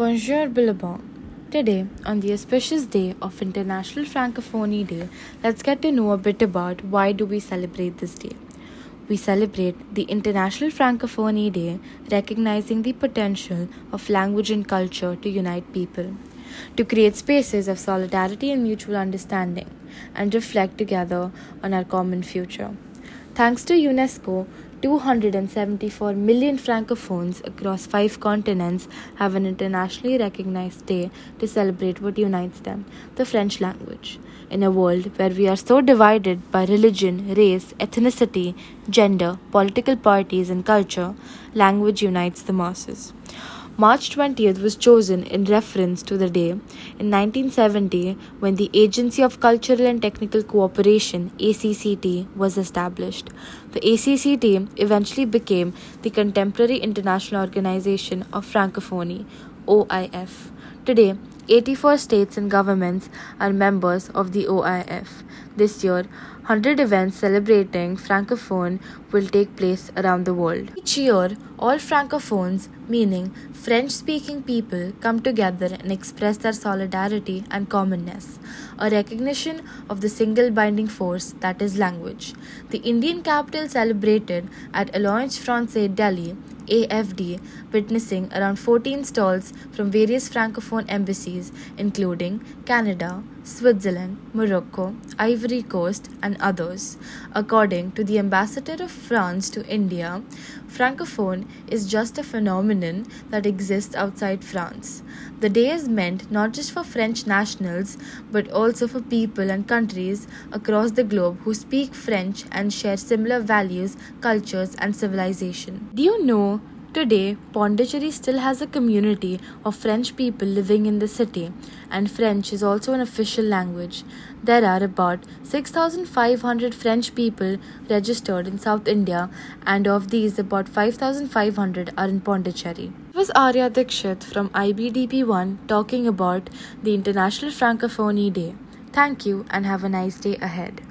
Bonjour Billabong. Today, on the auspicious day of International Francophonie Day, let's get to know a bit about why do we celebrate this day. We celebrate the International Francophonie Day, recognizing the potential of language and culture to unite people, to create spaces of solidarity and mutual understanding, and reflect together on our common future. Thanks to UNESCO, 274 million francophones across five continents have an internationally recognized day to celebrate what unites them the French language. In a world where we are so divided by religion, race, ethnicity, gender, political parties, and culture, language unites the masses. March 20th was chosen in reference to the day in 1970 when the Agency of Cultural and Technical Cooperation ACCT was established. The ACCT eventually became the Contemporary International Organization of Francophonie OIF. Today, 84 states and governments are members of the OIF. This year, 100 events celebrating Francophone will take place around the world. Each year, all Francophones, meaning French speaking people, come together and express their solidarity and commonness, a recognition of the single binding force that is language. The Indian capital celebrated at Alliance Francaise Delhi AFD, witnessing around 14 stalls from various Francophone embassies, including Canada, Switzerland, Morocco, Ivory Coast, and others. According to the ambassador of France to India, Francophone is just a phenomenon that exists outside France. The day is meant not just for French nationals, but also for people and countries across the globe who speak French and share similar values, cultures, and civilization. Do you know Today, Pondicherry still has a community of French people living in the city, and French is also an official language. There are about 6,500 French people registered in South India, and of these, about 5,500 are in Pondicherry. It was Arya Dixit from IBDP1 talking about the International Francophonie Day. Thank you and have a nice day ahead.